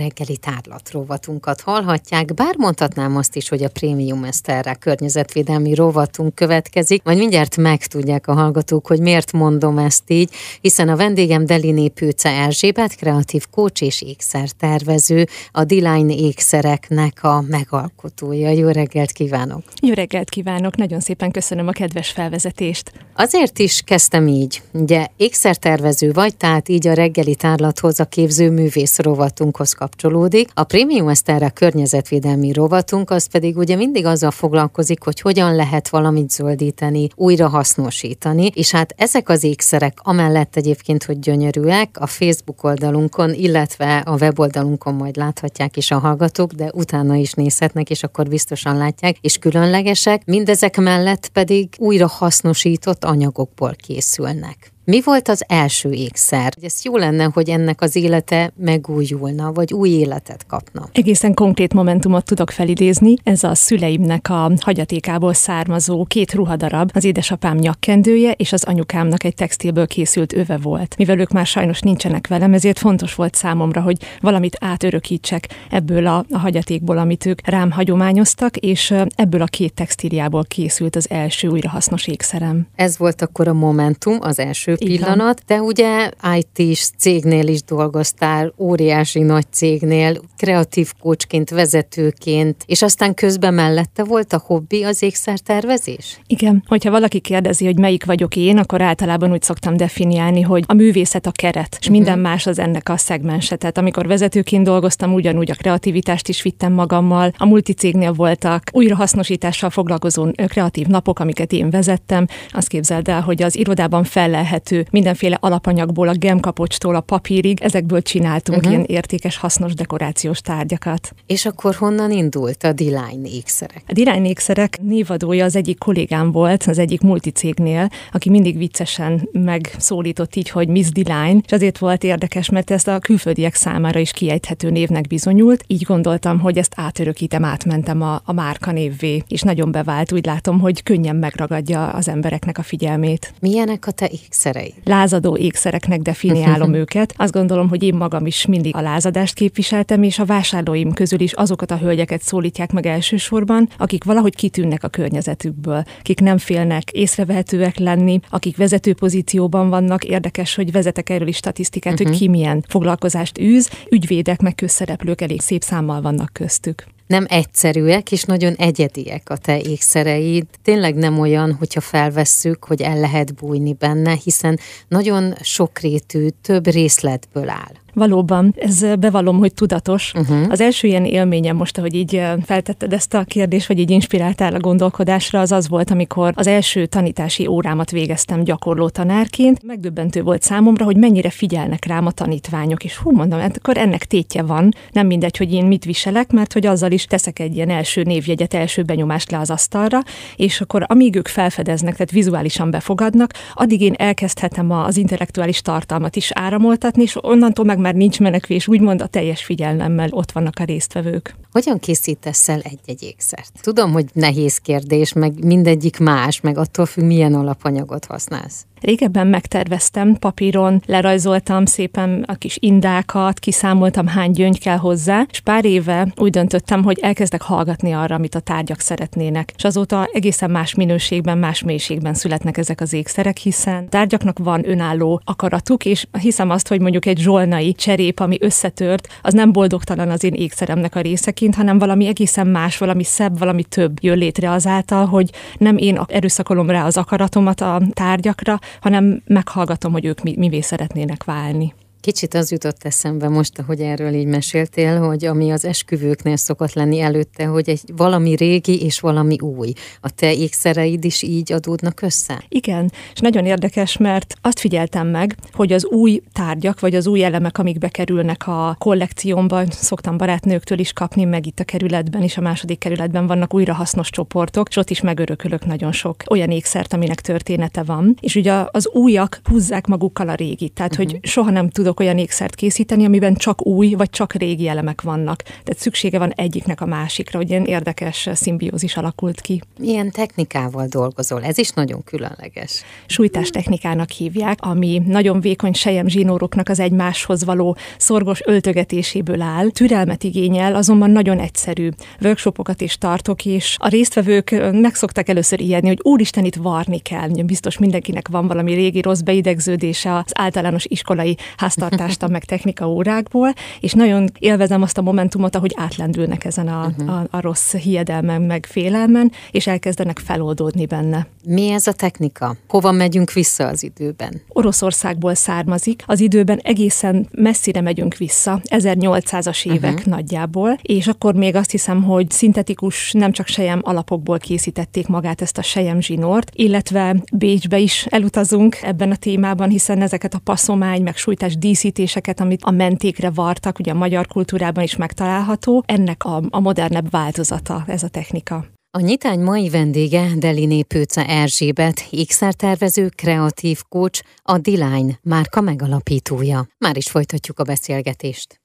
reggeli tárlat rovatunkat hallhatják, bár mondhatnám azt is, hogy a Prémium Eszterre környezetvédelmi rovatunk következik, majd mindjárt megtudják a hallgatók, hogy miért mondom ezt így, hiszen a vendégem Deliné Pőce Erzsébet, kreatív kócs és ékszertervező, a Design ékszereknek a megalkotója. Jó reggelt kívánok! Jó reggelt kívánok, nagyon szépen köszönöm a kedves felvezetést. Azért is kezdtem így. Ugye ékszertervező vagy, tehát így a reggeli tárlathoz a képző művész rovatunkhoz kapcsolódik. A Premium Eszterre környezetvédelmi rovatunk az pedig ugye mindig azzal foglalkozik, hogy hogyan lehet valamit zöldíteni, újra hasznosítani, és hát ezek az ékszerek, amellett egyébként, hogy gyönyörűek, a Facebook oldalunkon, illetve a weboldalunkon majd láthatják is a hallgatók, de utána is nézhetnek, és akkor biztosan látják, és különlegesek, mindezek mellett pedig újra hasznosított anyagokból készülnek. Mi volt az első ékszer? Ez jó lenne, hogy ennek az élete megújulna, vagy új életet kapna. Egészen konkrét momentumot tudok felidézni. Ez a szüleimnek a hagyatékából származó két ruhadarab, az édesapám nyakkendője és az anyukámnak egy textilből készült öve volt. Mivel ők már sajnos nincsenek velem, ezért fontos volt számomra, hogy valamit átörökítsek ebből a, a hagyatékból, amit ők rám hagyományoztak, és ebből a két textíliából készült az első újrahasznos ékszerem. Ez volt akkor a momentum, az első pillanat, de ugye IT-s cégnél is dolgoztál, óriási nagy cégnél, kreatív kócsként, vezetőként, és aztán közben mellette volt a hobbi az ékszertervezés? Igen, hogyha valaki kérdezi, hogy melyik vagyok én, akkor általában úgy szoktam definiálni, hogy a művészet a keret, és minden uh-huh. más az ennek a szegmense. Tehát amikor vezetőként dolgoztam, ugyanúgy a kreativitást is vittem magammal, a multicégnél voltak újrahasznosítással foglalkozó kreatív napok, amiket én vezettem. Azt képzeld el, hogy az irodában fellelhető elérhető mindenféle alapanyagból, a gemkapocstól a papírig, ezekből csináltunk uh-huh. ilyen értékes, hasznos dekorációs tárgyakat. És akkor honnan indult a Design ékszerek? A Design ékszerek névadója az egyik kollégám volt, az egyik multicégnél, aki mindig viccesen megszólított így, hogy Miss Design, és azért volt érdekes, mert ezt a külföldiek számára is kiejthető névnek bizonyult. Így gondoltam, hogy ezt átörökítem, átmentem a, a márka névvé, és nagyon bevált. Úgy látom, hogy könnyen megragadja az embereknek a figyelmét. Milyenek a te ékszerek? Ékszerei? Lázadó ékszereknek definiálom őket. Azt gondolom, hogy én magam is mindig a lázadást képviseltem, és a vásárlóim közül is azokat a hölgyeket szólítják meg elsősorban, akik valahogy kitűnnek a környezetükből, akik nem félnek észrevehetőek lenni, akik vezető pozícióban vannak. Érdekes, hogy vezetek erről is statisztikát, uh-huh. hogy mhm. ki milyen foglalkozást űz. Ügyvédek meg közszereplők elég szép számmal vannak köztük nem egyszerűek, és nagyon egyediek a te ékszereid. Tényleg nem olyan, hogyha felvesszük, hogy el lehet bújni benne, hiszen nagyon sokrétű, több részletből áll. Valóban, ez bevallom, hogy tudatos. Uh-huh. Az első ilyen élményem most, ahogy így feltetted ezt a kérdést, vagy így inspiráltál a gondolkodásra, az az volt, amikor az első tanítási órámat végeztem gyakorló tanárként. Megdöbbentő volt számomra, hogy mennyire figyelnek rám a tanítványok, és hú, mondom, hát akkor ennek tétje van. Nem mindegy, hogy én mit viselek, mert hogy azzal is teszek egy ilyen első névjegyet, első benyomást le az asztalra, és akkor amíg ők felfedeznek, tehát vizuálisan befogadnak, addig én elkezdhetem az intellektuális tartalmat is áramoltatni, és onnantól meg már nincs menekvés, úgymond a teljes figyelmemmel ott vannak a résztvevők. Hogyan készítesz el egy-egy ékszert? Tudom, hogy nehéz kérdés, meg mindegyik más, meg attól függ, milyen alapanyagot használsz. Régebben megterveztem, papíron lerajzoltam szépen a kis indákat, kiszámoltam hány gyöngy kell hozzá, és pár éve úgy döntöttem, hogy elkezdek hallgatni arra, amit a tárgyak szeretnének. És azóta egészen más minőségben, más mélységben születnek ezek az ékszerek, hiszen tárgyaknak van önálló akaratuk, és hiszem azt, hogy mondjuk egy zsolnai cserép, ami összetört, az nem boldogtalan az én ékszeremnek a részeként, hanem valami egészen más, valami szebb, valami több jön létre azáltal, hogy nem én erőszakolom rá az akaratomat a tárgyakra, hanem meghallgatom, hogy ők mi, mivé szeretnének válni. Kicsit az jutott eszembe most, ahogy erről így meséltél, hogy ami az esküvőknél szokott lenni előtte, hogy egy valami régi és valami új. A te ékszereid is így adódnak össze? Igen, és nagyon érdekes, mert azt figyeltem meg, hogy az új tárgyak, vagy az új elemek, amik bekerülnek a kollekciómba, szoktam barátnőktől is kapni, meg itt a kerületben is, a második kerületben vannak újra hasznos csoportok, és ott is megörökölök nagyon sok olyan ékszert, aminek története van. És ugye az újak húzzák magukkal a régit, tehát uh-huh. hogy soha nem tudom tudok olyan ékszert készíteni, amiben csak új vagy csak régi elemek vannak. Tehát szüksége van egyiknek a másikra, hogy ilyen érdekes szimbiózis alakult ki. Milyen technikával dolgozol? Ez is nagyon különleges. Sújtás technikának hívják, ami nagyon vékony sejem zsinóroknak az egymáshoz való szorgos öltögetéséből áll. Türelmet igényel, azonban nagyon egyszerű. Workshopokat is tartok, és a résztvevők meg szoktak először ijedni, hogy úristen, itt varni kell. Biztos mindenkinek van valami régi rossz beidegződése az általános iskolai háztartást meg technika órákból, és nagyon élvezem azt a momentumot, ahogy átlendülnek ezen a, uh-huh. a, a rossz hiedelmen, meg félelmen, és elkezdenek feloldódni benne. Mi ez a technika? Hova megyünk vissza az időben? Oroszországból származik. Az időben egészen messzire megyünk vissza, 1800-as évek uh-huh. nagyjából, és akkor még azt hiszem, hogy szintetikus, nem csak sejem alapokból készítették magát ezt a sejem zsinort, illetve Bécsbe is elutazunk ebben a témában, hiszen ezeket a passzomány, meg sújtás díszítéseket, amit a mentékre vartak, ugye a magyar kultúrában is megtalálható, ennek a, a modernebb változata ez a technika. A nyitány mai vendége Deliné Pőce Erzsébet, ékszertervező, kreatív coach, a Diline márka megalapítója. Már is folytatjuk a beszélgetést.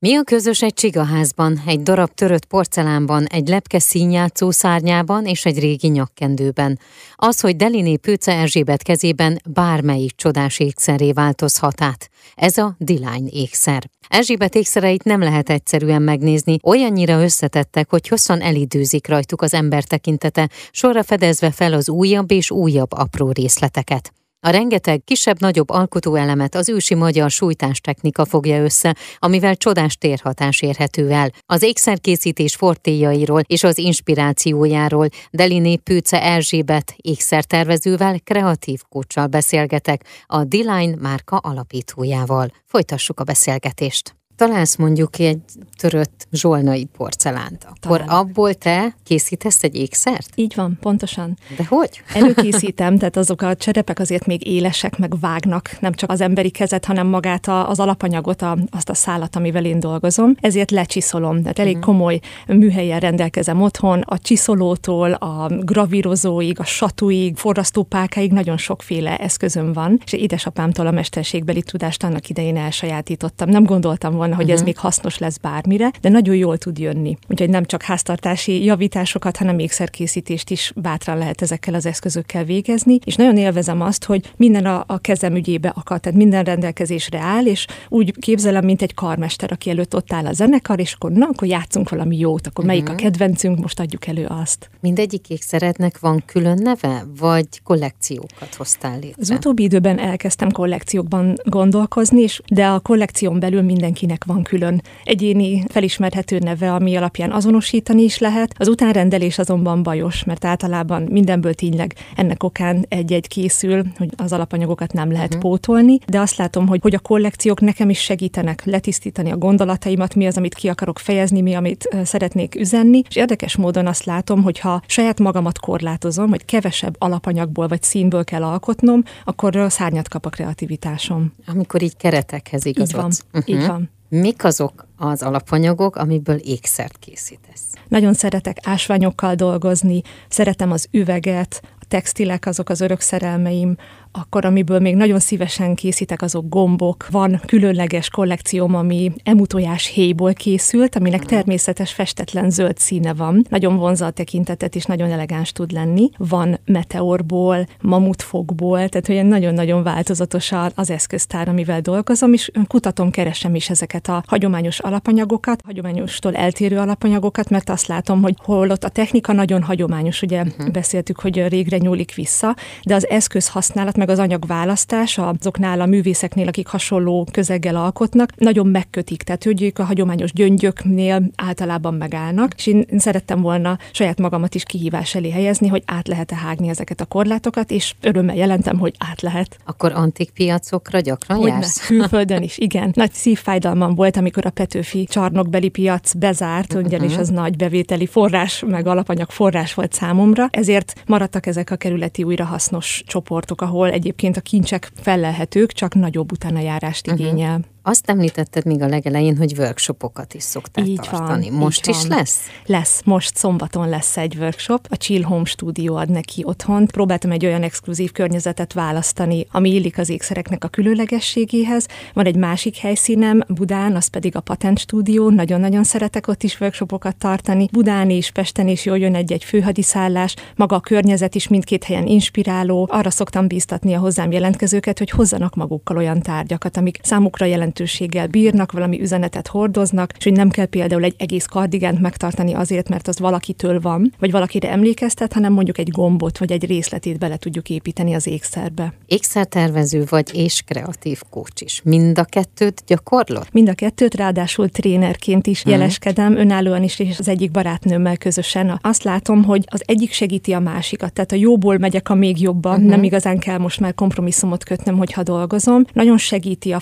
Mi a közös egy csigaházban, egy darab törött porcelánban, egy lepke színjátszó szárnyában és egy régi nyakkendőben? Az, hogy Deliné Pőce Erzsébet kezében bármelyik csodás ékszeré változhat át. Ez a Diline ékszer. Erzsébet ékszereit nem lehet egyszerűen megnézni, olyannyira összetettek, hogy hosszan elidőzik rajtuk az ember tekintete, sorra fedezve fel az újabb és újabb apró részleteket. A rengeteg kisebb-nagyobb alkotóelemet az ősi magyar sújtástechnika fogja össze, amivel csodás térhatás érhető el. Az ékszerkészítés fortéjairól és az inspirációjáról Deliné Pőce Erzsébet ékszertervezővel, kreatív kócsal beszélgetek, a D-Line márka alapítójával. Folytassuk a beszélgetést találsz mondjuk egy törött zsolnai porcelánt, akkor Talán. abból te készítesz egy ékszert? Így van, pontosan. De hogy? Előkészítem, tehát azok a cserepek azért még élesek, meg vágnak, nem csak az emberi kezet, hanem magát a, az alapanyagot, a, azt a szálat, amivel én dolgozom. Ezért lecsiszolom, tehát elég uh-huh. komoly műhelyen rendelkezem otthon, a csiszolótól, a gravírozóig, a satuig, forrasztópákáig nagyon sokféle eszközöm van, és édesapámtól a mesterségbeli tudást annak idején elsajátítottam. Nem gondoltam volna, hogy uh-huh. ez mhm. még hasznos lesz bármire, de nagyon jól tud jönni. Úgyhogy nem csak háztartási javításokat, hanem ékszerkészítést is bátran lehet ezekkel az eszközökkel végezni, és nagyon élvezem azt, hogy minden a, a kezem ügyébe akad, tehát minden rendelkezésre áll, és úgy képzelem, mint egy karmester, aki előtt ott áll a zenekar, és akkor na, akkor játszunk valami jót, akkor uh-huh. melyik a mhm. kedvencünk, most adjuk elő azt. Mindegyik ékszerednek van külön neve, vagy kollekciókat hoztál létre? Az utóbbi időben elkezdtem kollekciókban gondolkozni, és de a kollekción belül mindenkinek ennek van külön egyéni felismerhető neve, ami alapján azonosítani is lehet. Az utánrendelés azonban bajos, mert általában mindenből tényleg ennek okán egy-egy készül, hogy az alapanyagokat nem lehet uh-huh. pótolni, de azt látom, hogy, hogy a kollekciók nekem is segítenek letisztítani a gondolataimat, mi az, amit ki akarok fejezni, mi, amit szeretnék üzenni, és érdekes módon azt látom, hogy ha saját magamat korlátozom, hogy kevesebb alapanyagból vagy színből kell alkotnom, akkor szárnyat kap a kreativitásom. Amikor így keretekhez igazodsz. Így van, uh-huh. így van. Mik azok az alapanyagok, amiből ékszert készítesz? Nagyon szeretek ásványokkal dolgozni, szeretem az üveget, a textilek azok az örök szerelmeim, akkor amiből még nagyon szívesen készítek, azok gombok. Van különleges kollekcióm, ami emutojás héjból készült, aminek természetes festetlen zöld színe van. Nagyon vonza a tekintetet, és nagyon elegáns tud lenni. Van meteorból, mamutfogból, tehát olyan nagyon-nagyon változatos az eszköztár, amivel dolgozom, és kutatom, keresem is ezeket a hagyományos alapanyagokat, hagyományostól eltérő alapanyagokat, mert azt látom, hogy hol ott a technika nagyon hagyományos, ugye uh-huh. beszéltük, hogy régre nyúlik vissza, de az eszköz használat, meg az anyagválasztás azoknál a művészeknél, akik hasonló közeggel alkotnak, nagyon megkötik, tehát hogy a hagyományos gyöngyöknél általában megállnak, és én szerettem volna saját magamat is kihívás elé helyezni, hogy át lehet-e hágni ezeket a korlátokat, és örömmel jelentem, hogy át lehet. Akkor antik piacokra gyakran hogy jársz? Külföldön is, igen. Nagy szívfájdalmam volt, amikor a Petőfi csarnokbeli piac bezárt, uh-huh. ugyanis az nagy bevételi forrás, meg alapanyag forrás volt számomra, ezért maradtak ezek a kerületi újrahasznos csoportok, ahol egyébként a kincsek fellelhetők, csak nagyobb utánajárást uh-huh. Azt említetted még a legelején, hogy workshopokat is szoktál így tartani. Van, most is van. lesz? Lesz, most szombaton lesz egy workshop. A Chill Home Studio ad neki otthon. Próbáltam egy olyan exkluzív környezetet választani, ami illik az ékszereknek a különlegességéhez. Van egy másik helyszínem Budán, az pedig a Patent Studio. Nagyon-nagyon szeretek ott is workshopokat tartani. Budán is, Pesten is jól jön egy-egy főhadiszállás. Maga a környezet is mindkét helyen inspiráló. Arra szoktam bíztatni a hozzám jelentkezőket, hogy hozzanak magukkal olyan tárgyakat, amik számukra jelentőséggel bírnak, valami üzenetet hordoznak, és hogy nem kell például egy egész kardigent megtartani azért, mert az valakitől van, vagy valakire emlékeztet, hanem mondjuk egy gombot vagy egy részletét bele tudjuk építeni az ékszerbe. Ékszertervező vagy és kreatív kócs is. Mind a kettőt gyakorlott? Mind a kettőt, ráadásul trénerként is hmm. jeleskedem, önállóan is, és az egyik barátnőmmel közösen. Azt látom, hogy az egyik segíti a másikat, tehát a jóból megyek a még jobban, uh-huh. nem igazán kell most már kompromisszumot kötnöm, hogyha dolgozom. Nagyon segíti a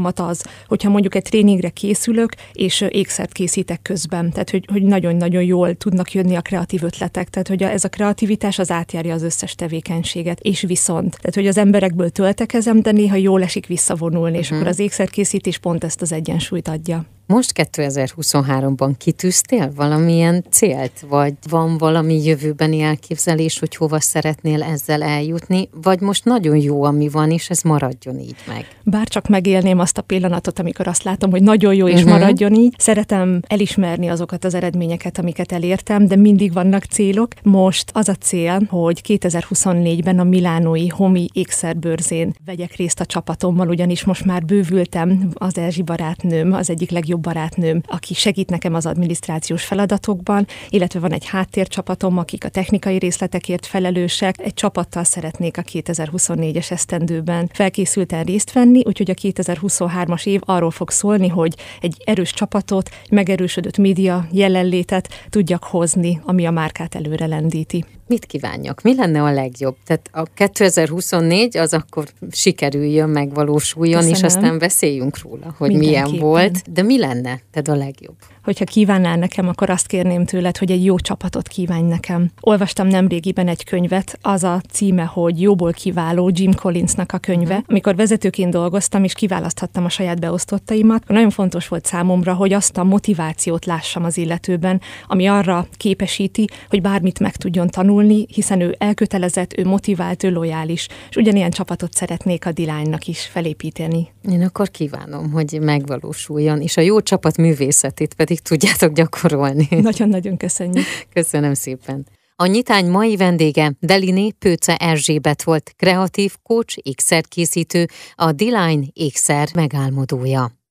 fókuszáltságomat az, hogyha mondjuk egy tréningre készülök, és ékszert készítek közben. Tehát, hogy, hogy nagyon-nagyon jól tudnak jönni a kreatív ötletek. Tehát, hogy ez a kreativitás az átjárja az összes tevékenységet. És viszont, tehát, hogy az emberekből töltekezem, de néha jól esik visszavonulni, uh-huh. és mhm. akkor az ékszerkészítés pont ezt az egyensúlyt adja. Most 2023-ban kitűztél valamilyen célt, vagy van valami jövőbeni elképzelés, hogy hova szeretnél ezzel eljutni, vagy most nagyon jó, ami van, és ez maradjon így meg? Bár csak megélném azt a pillanatot, amikor azt látom, hogy nagyon jó, és uh-huh. maradjon így. Szeretem elismerni azokat az eredményeket, amiket elértem, de mindig vannak célok. Most az a cél, hogy 2024-ben a Milánói Homi ékszerbőrzén vegyek részt a csapatommal, ugyanis most már bővültem az Erzsi barátnőm, az egyik legjobb barátnőm, aki segít nekem az adminisztrációs feladatokban, illetve van egy háttércsapatom, akik a technikai részletekért felelősek. Egy csapattal szeretnék a 2024-es esztendőben felkészülten részt venni, úgyhogy a 2023-as év arról fog szólni, hogy egy erős csapatot, megerősödött média jelenlétet tudjak hozni, ami a márkát előre lendíti. Mit kívánjak? Mi lenne a legjobb? Tehát a 2024 az akkor sikerüljön, megvalósuljon, Köszönöm. és aztán beszéljünk róla, hogy milyen volt. De mi lenne tehát a legjobb? hogyha kívánnál nekem, akkor azt kérném tőled, hogy egy jó csapatot kívánj nekem. Olvastam nemrégiben egy könyvet, az a címe, hogy Jóból kiváló Jim Collinsnak a könyve. Uh-huh. Amikor vezetőként dolgoztam, és kiválaszthattam a saját beosztottaimat, nagyon fontos volt számomra, hogy azt a motivációt lássam az illetőben, ami arra képesíti, hogy bármit meg tudjon tanulni, hiszen ő elkötelezett, ő motivált, ő lojális, és ugyanilyen csapatot szeretnék a Dilánynak is felépíteni. Én akkor kívánom, hogy megvalósuljon, és a jó csapat művészetét pedig tudjátok gyakorolni. Nagyon-nagyon köszönjük. Köszönöm szépen. A nyitány mai vendége Deliné Pőce Erzsébet volt, kreatív coach, ékszerkészítő, a D-Line ékszer megálmodója.